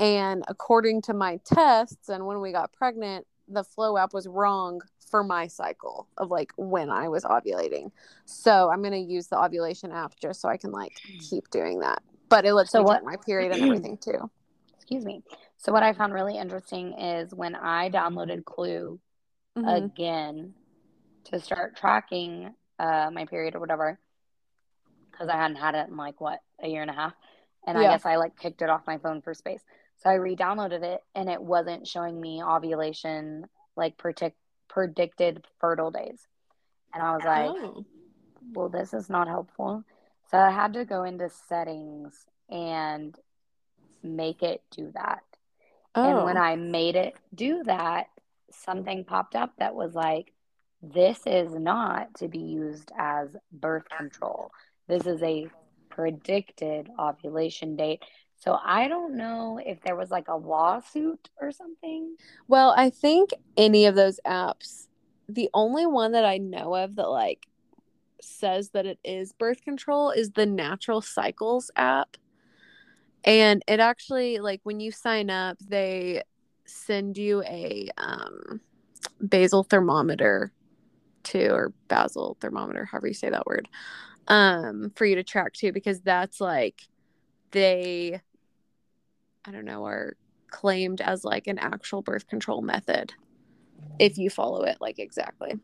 And according to my tests and when we got pregnant, the Flo app was wrong for my cycle of like when I was ovulating. So I'm going to use the ovulation app just so I can like hmm. keep doing that. But it lets So me what- my period and everything too. Excuse me. So what I found really interesting is when I downloaded Clue Mhm. again to start tracking uh, my period or whatever, because I hadn't had it in like what a year and a half, and I guess I like kicked it off my phone for space. So I re-downloaded it, and it wasn't showing me ovulation like predict predicted fertile days, and I was like, oh. well, this is not helpful. So I had to go into settings and make it do that. And when Oh. I made it do that, something popped up that was like, this is not to be used as birth control. This is a predicted ovulation date. So I don't know if there was like a lawsuit or something. Well, I think any of those apps, the only one that I know of that like says that it is birth control is the Natural Cycles app. And it actually like when you sign up, they send you a um basal thermometer to or basal thermometer, however you say that word. Um for you to track too because that's like they I don't know, are claimed as like an actual birth control method if you follow it like exactly.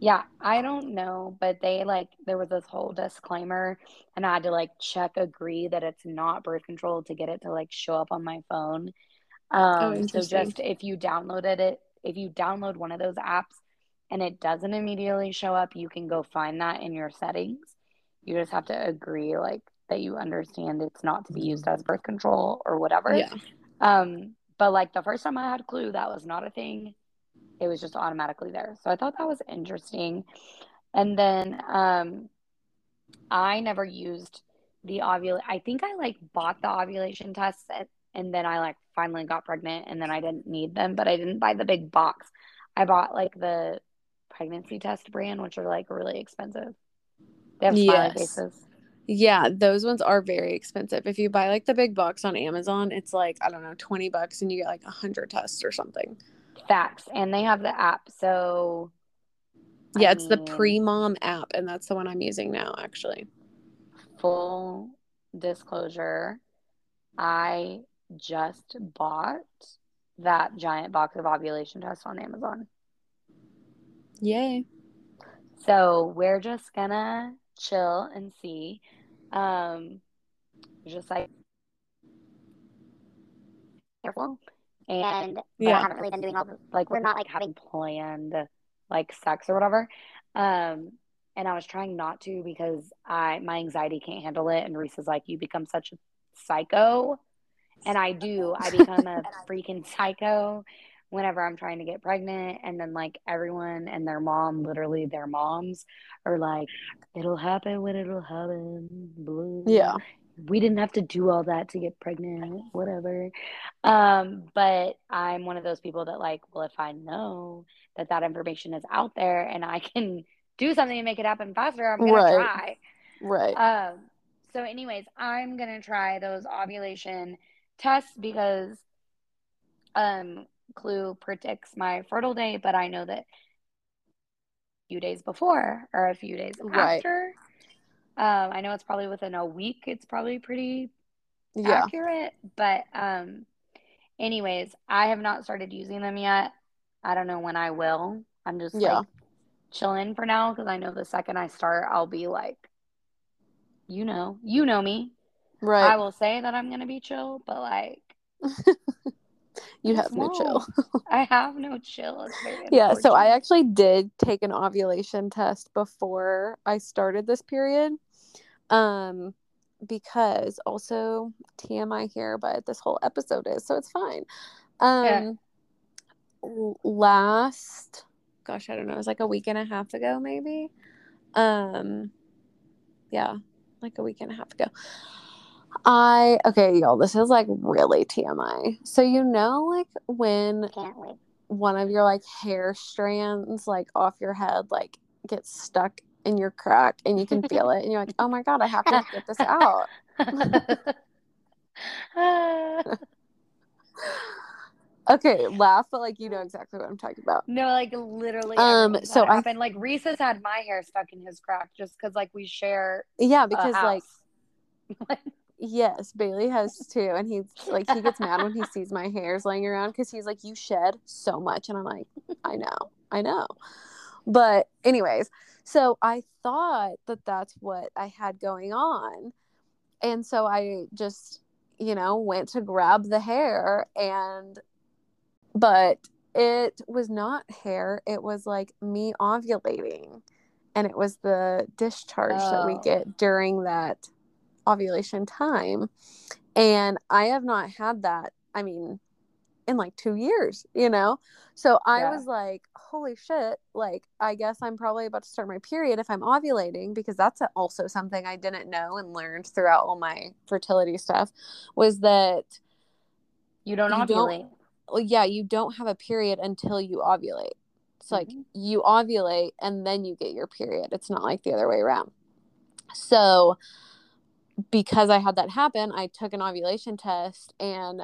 Yeah, I don't know, but they like there was this whole disclaimer and I had to like check agree that it's not birth control to get it to like show up on my phone. Um so just if you downloaded it, if you download one of those apps and it doesn't immediately show up, you can go find that in your settings. You just have to agree like that you understand it's not to be used as birth control or whatever. Yeah. Um, but like the first time I had Clue, that was not a thing. It was just automatically there. So I thought that was interesting. And then um, I never used the ovul. I think I like bought the ovulation tests and then I like finally got pregnant and then I didn't need them, but I didn't buy the big box. I bought like the pregnancy test brand, which are like really expensive. They have Yes. faces. Yeah, those ones are very expensive. If you buy like the big box on Amazon, it's like, I don't know, 20 bucks and you get like a 100 tests or something. Facts. And they have the app. So I Yeah, it's the Premom app, and that's the one I'm using now, actually. full disclosure, I just bought that giant box of ovulation tests on Amazon. Yay. So we're just gonna chill and see. Um, just like careful. And Yeah. I haven't really been doing all the, like we're not like having planned like sex or whatever. Um, and I was trying not to because I my anxiety can't handle it. And Reese is like, you become such a psycho. And I do. I become a freaking psycho whenever I'm trying to get pregnant. And then like everyone and their mom, literally their moms, are like, it'll happen when it'll happen. Blah. Yeah. We didn't have to do all that to get pregnant, whatever. Um, but I'm one of those people that like, well, if I know that that information is out there and I can do something to make it happen faster, I'm gonna Right. try. Right. Um, so, anyways, I'm gonna try those ovulation tests because um Clue predicts my fertile day, but I know that a few days before or a few days Right. after. Um, I know it's probably within a week. It's probably pretty yeah. accurate, but um, anyways, I have not started using them yet. I don't know when I will. I'm just Yeah. like chilling for now because I know the second I start, I'll be like, you know, you know me. Right. I will say that I'm gonna be chill, but like You have no chill. I have no chill. Yeah, so I actually did take an ovulation test before I started this period. Um because also TMI here, but this whole episode is, so it's fine. Um Yeah. last gosh, I don't know, it was like a week and a half ago maybe. Um yeah, like a week and a half ago. I okay, y'all, this is like really TMI. So you know like when one of your like hair strands like off your head like gets stuck in your crack and you can feel it and you're like, "Oh my god, I have to get this out." Okay, laugh, but like you know exactly what I'm talking about. no, like literally. Um, so had it I- happen. like Reese has had my hair stuck in his crack just because like we share Yeah, because like yes, Bailey has too and he's like he gets mad when he sees my hairs laying around cuz he's like you shed so much and I'm like, "I know. I know." But anyways, so I thought that that's what I had going on. And so I just, you know, went to grab the hair and but it was not hair, it was like me ovulating. And it was the discharge that we Oh. get during that ovulation time. And I have not had that. I mean, in like two years, you know? So I Yeah. was like, holy shit, like, I guess I'm probably about to start my period if I'm ovulating, because that's also something I didn't know and learned throughout all my fertility stuff was that, You don't You don't- ovulate. well, yeah, you don't have a period until you ovulate. It's like Mhm. you ovulate and then you get your period. It's not like the other way around. So, because I had that happen, I took an ovulation test, and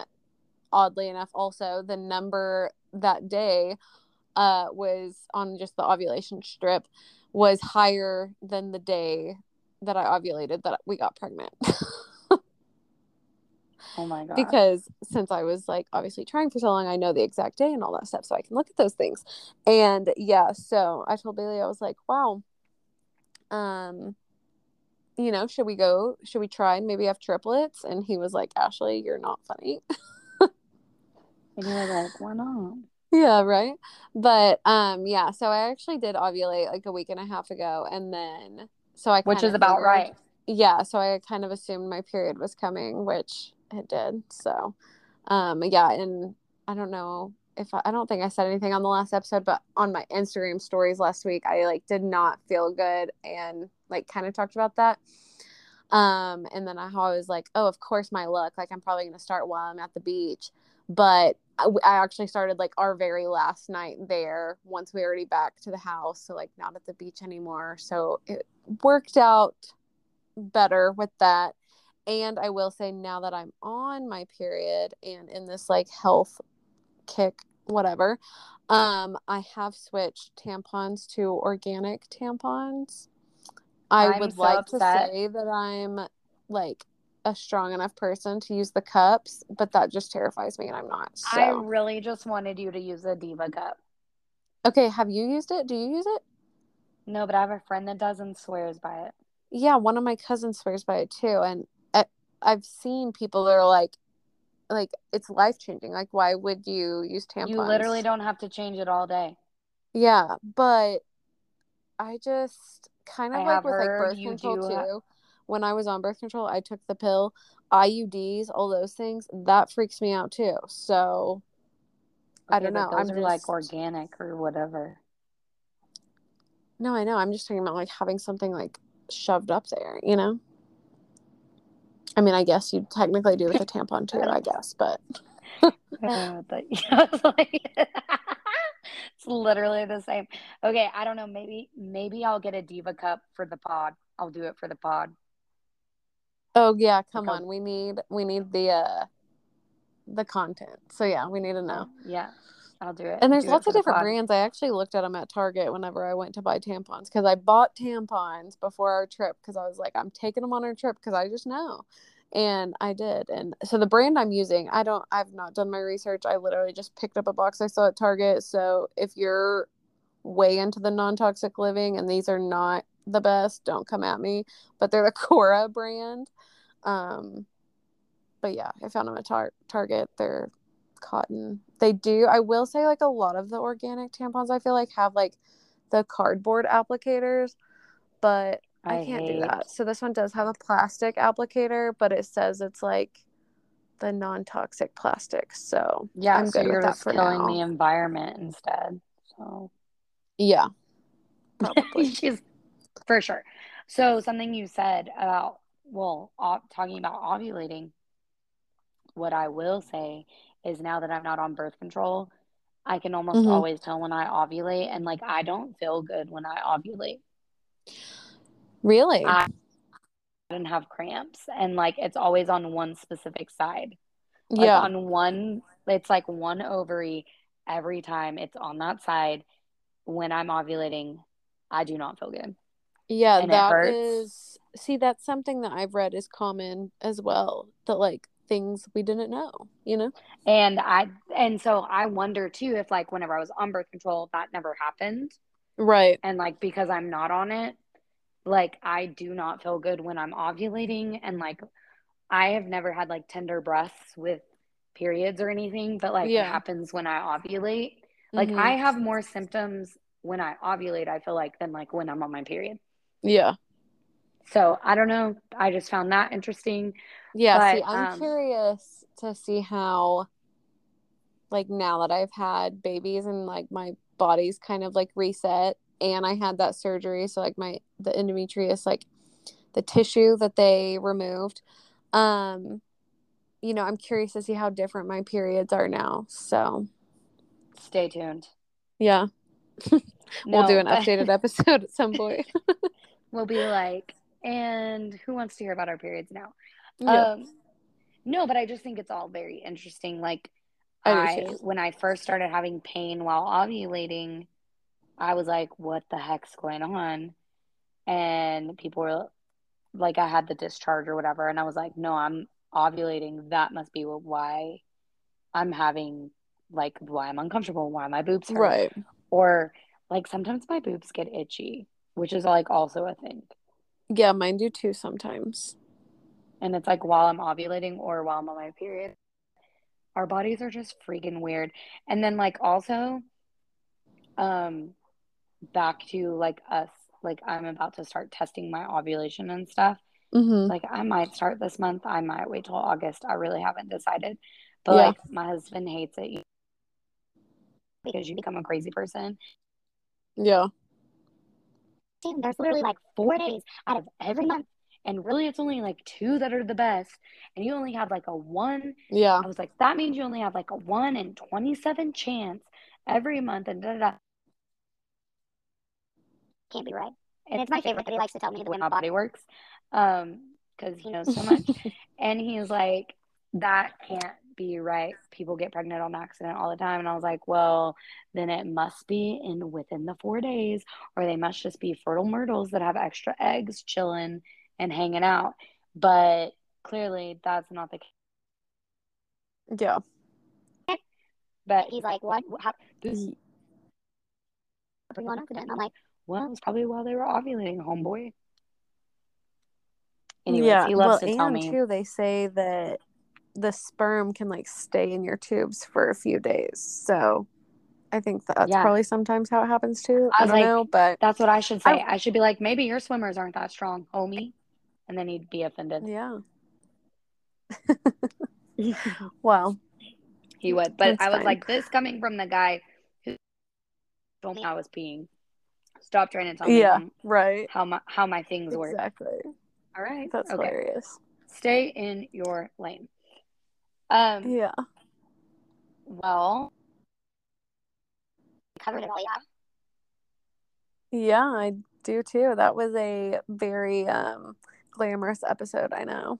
oddly enough, also the number that day uh, was on just the ovulation strip was higher than the day that I ovulated that we got pregnant. Oh my god. because since I was like obviously trying for so long, I know the exact day and all that stuff, so I can look at those things. And yeah, so I told Bailey, I was like, wow, um, you know, should we go? Should we try and maybe have triplets? And he was like, Ashli, you're not funny. and you were like, why not? yeah, right. But um, yeah, so I actually did ovulate like a week and a half ago, and then so I Which is about figured- right. yeah so i kind of assumed my period was coming which it did so um yeah and i don't know if I, I don't think i said anything on the last episode but on my instagram stories last week i like did not feel good and like kind of talked about that um and then i, I was like oh of course my luck like i'm probably going to start while i'm at the beach but I, I actually started like our very last night there once we were already back to the house so like not at the beach anymore so it worked out better with that. And I will say now that I'm on my period and in this like health kick, whatever, um, I have switched tampons to organic tampons. I I'm would so like upset. to say that I'm like a strong enough person to use the cups, but that just terrifies me and I'm not. So I really just wanted you to use a Diva cup. okay, have you used it? Do you use it? No, but I have a friend that does and swears by it. yeah one of my cousins swears by it too and I, i've seen people that are like like it's life changing like why would you use tampons You literally don't have to change it all day. yeah but i just kind of I like with like birth control too ha- when i was on birth control i took the pill iuds all those things that freaks me out too so I don't know, Those I'm are like organic or whatever. no i know i'm just talking about like having something like shoved up there you know i mean i guess you technically do with a tampon too i guess but Uh, but yeah, it's like it's literally the same. Okay, I don't know. Maybe maybe I'll get a Diva cup for the pod. I'll do it for the pod. Oh yeah, come on. We need we need the uh the content. So yeah, we need to know. Yeah, I'll do it. And there's Do lots of different pod. brands. I actually looked at them at Target whenever I went to buy tampons because I bought tampons before our trip because I was like, I'm taking them on our trip because I just know. And I did. And so the brand I'm using, I don't, I've not done my research. I literally just picked up a box I saw at Target. So if you're way into the non toxic living and these are not the best, don't come at me. But they're the Cora brand. Um, but yeah, I found them at tar- Target. They're cotton. They do. I will say, like a lot of the organic tampons, I feel like have like the cardboard applicators, but I, I can't do that. So this one does have a plastic applicator, but it says it's like the non-toxic plastic. So Yeah, I'm so good with you're that just for killing now. the environment instead. So yeah, probably. she's for sure. So something you said about well, ov- talking about ovulating. What I will say is now that I'm not on birth control, I can almost Mhm. always tell when I ovulate, and like I don't feel good when I ovulate. really? I didn't have cramps, and like it's always on one specific side. Like yeah. on one, it's like one ovary every time it's on that side. When I'm ovulating, I do not feel good. Yeah, that is see that's something that I've read is common as well. That like things we didn't know, you know? And I and so I wonder too if like whenever I was on birth control, that never happened. Right. And like because I'm not on it, like I do not feel good when I'm ovulating and like I have never had like tender breasts with periods or anything, but like Yeah. it happens when I ovulate. Like Mhm. I have more symptoms when I ovulate, I feel like than like when I'm on my period. Yeah. So I don't know. I just found that interesting. Yeah, see, I'm um, curious to see how like now that I've had babies and like my body's kind of like reset and I had that surgery so like my the endometrius like the tissue that they removed um you know, I'm curious to see how different my periods are now. So Stay tuned. yeah. we'll No, do an but- updated episode at some point. we'll be like, and who wants to hear about our periods now? yeah. Um, no, but I just think it's all very interesting. Like, I I, when I first started having pain while ovulating, I was like, what the heck's going on? And people were like, I had the discharge or whatever. And I was like, no, I'm ovulating. That must be what- why I'm having, like, why I'm uncomfortable, why my boobs hurt. Right. Or, like, sometimes my boobs get itchy, which is, like, also a thing. Yeah, mine do too sometimes. and it's like while I'm ovulating or while I'm on my period. Our bodies are just freaking weird. And then like also um back to like us like I'm about to start testing my ovulation and stuff. Mm-hmm. Like I might start this month, I might wait till August. I really haven't decided. But Yeah. like my husband hates it because you become a crazy person. Yeah. There's literally like four days out of every month. And really it's only like two that are the best. And you only have like a one Yeah. I was like, that means you only have like a one in 27 chance every month and da da da. Can't be right. And it's my favorite that he likes to tell me the way my body works um, because he knows so much. and he's like, that can't be right. People get pregnant on accident all the time. And I was like, well, then it must be in within the four days, or they must just be fertile myrtles that have extra eggs chilling and hanging out. But clearly, that's not the case. Yeah. But he's like, what? How, this bring on accident. And I'm like, well, it's probably while they were ovulating, homeboy. Anyways, yeah. he loves well, to tell and me. too, they say that the sperm can like stay in your tubes for a few days. So I think that's Yeah. probably sometimes how it happens too. I I, don't like, know, but That's what I should say. I- I, should be like, maybe your swimmers aren't that strong, homie. And then he'd be offended. yeah. Well, he would. But I was fine. like, this coming from the guy who told me I was peeing. Stop trying to tell me yeah. how, Right. how my how my things work. Exactly. All right. That's okay. hilarious. Stay in your lane. Um. Yeah. Well, covered it all. Yeah. Yeah, I do too. That was a very um glamorous episode, I know.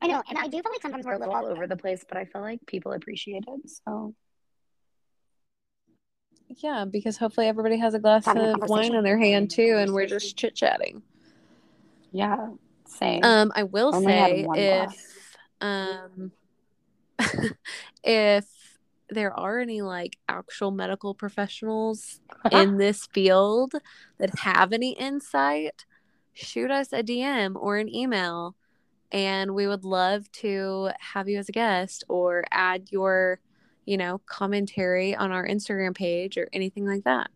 I know, and I do feel like sometimes we're a little all over the place, but I feel like people appreciate it. So Yeah, because hopefully everybody has a glass Having of wine in their hand too and we're just chit chatting. yeah, same. Um, I will Only say if um if there are any like actual medical professionals in this field that have any insight, shoot us a DM or an email and we would love to have you as a guest or add your, you know, commentary on our Instagram page or anything like that.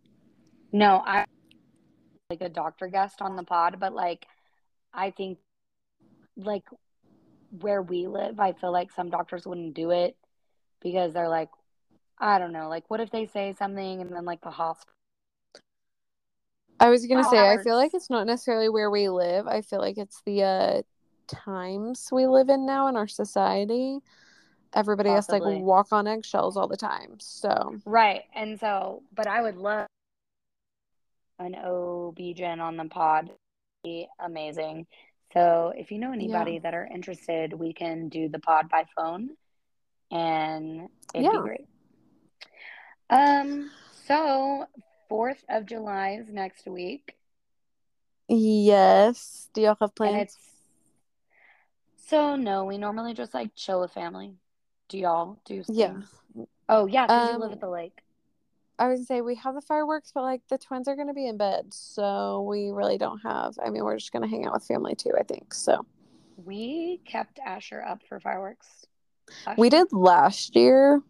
no, I like a doctor guest on the pod, but like I think like where we live, I feel like some doctors wouldn't do it because they're like, I don't know, like what if they say something and then like the hospital I was gonna say, I feel like it's not necessarily where we live. I feel like it's the uh, times we live in now in our society. Everybody has to like walk on eggshells all the time. So Right. And so, but I would love an OB-GYN on the pod. Be amazing. So if you know anybody that are interested, we can do the pod by phone and it'd Yeah. be great. Um, so 4th of July is next week. yes, do y'all have plans? it's so no, we normally just like chill with family. Do y'all do Yeah. Oh yeah, because you Um, live at the lake. I would say we have the fireworks, but like the twins are gonna be in bed, so we really don't have. I mean, we're just gonna hang out with family too. I think so. We kept Asher up for fireworks. We did last year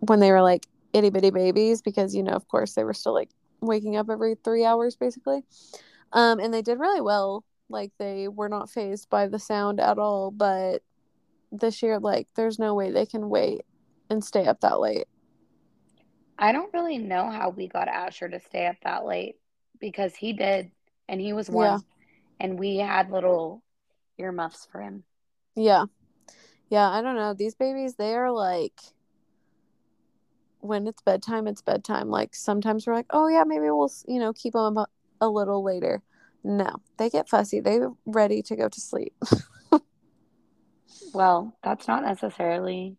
when they were like itty bitty babies because you know, of course, they were still like waking up every three hours basically. Um, and they did really well. Like they were not phased by the sound at all. But this year, like, there's no way they can wait and stay up that late. I don't really know how we got Asher to stay up that late because he did, and he was one, Yeah. and we had little earmuffs for him. Yeah. Yeah, I don't know. These babies, they are like when it's bedtime, it's bedtime. Like sometimes we're like, "Oh yeah, maybe we'll, you know, keep them up a little later." No. They get fussy. They're ready to go to sleep. Well, that's not necessarily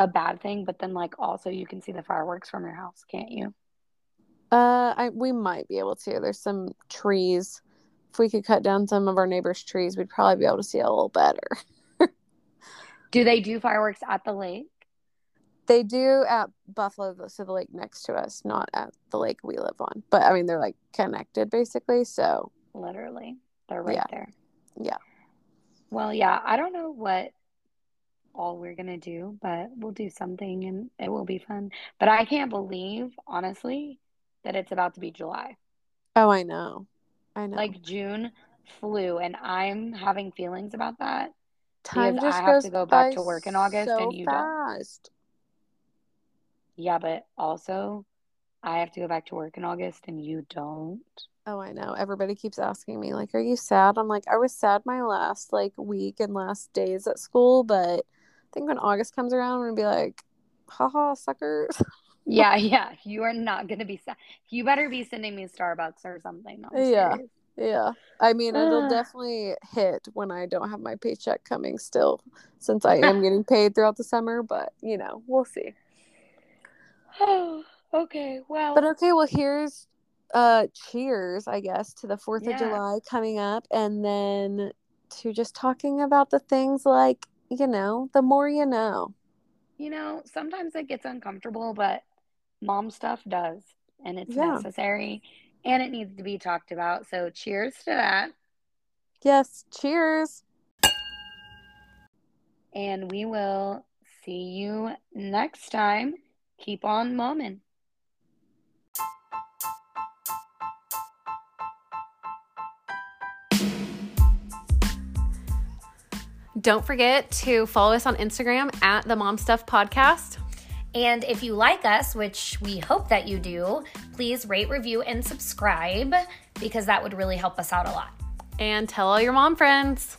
a bad thing, but then like also you can see the fireworks from your house, can't you? Uh, I we might be able to. There's some trees. If we could cut down some of our neighbors' trees, we'd probably be able to see a little better. Do they do fireworks at the lake? They do at Buffalo, so the lake next to us, not at the lake we live on. But I mean, they're like connected basically. So Literally, they're right Yeah. there. Yeah. Well, yeah, I don't know what all we're gonna do, but we'll do something and it will be fun. But I can't believe, honestly, that it's about to be July. oh, I know, I know. Like June flew, and I'm having feelings about that. time because just I have to go back to work in August so and you don't. Yeah, but also I have to go back to work in August and you don't. Oh, I know. Everybody keeps asking me, like, "Are you sad?" I'm like, I was sad my last like week and last days at school, but I think when August comes around, I'm gonna be like, haha, suckers. Yeah, yeah, you are not gonna be sad. You better be sending me Starbucks or something. Yeah. serious. Yeah. I mean, it'll definitely hit when I don't have my paycheck coming still, since I am getting paid throughout the summer, but you know, we'll see. Oh, okay. Well, But okay, well, here's uh cheers, I guess, to the 4th Yeah. of July coming up and then to just talking about the things like, you know, the more you know. you know, sometimes it gets uncomfortable, but mom stuff does, and it's Yeah. necessary and it needs to be talked about. So, cheers to that. Yes, cheers. And we will see you next time. Keep on momming. Don't forget to follow us on Instagram at the Mom Stuff Podcast. And if you like us, which we hope that you do, please rate, review, and subscribe because that would really help us out a lot. And tell all your mom friends.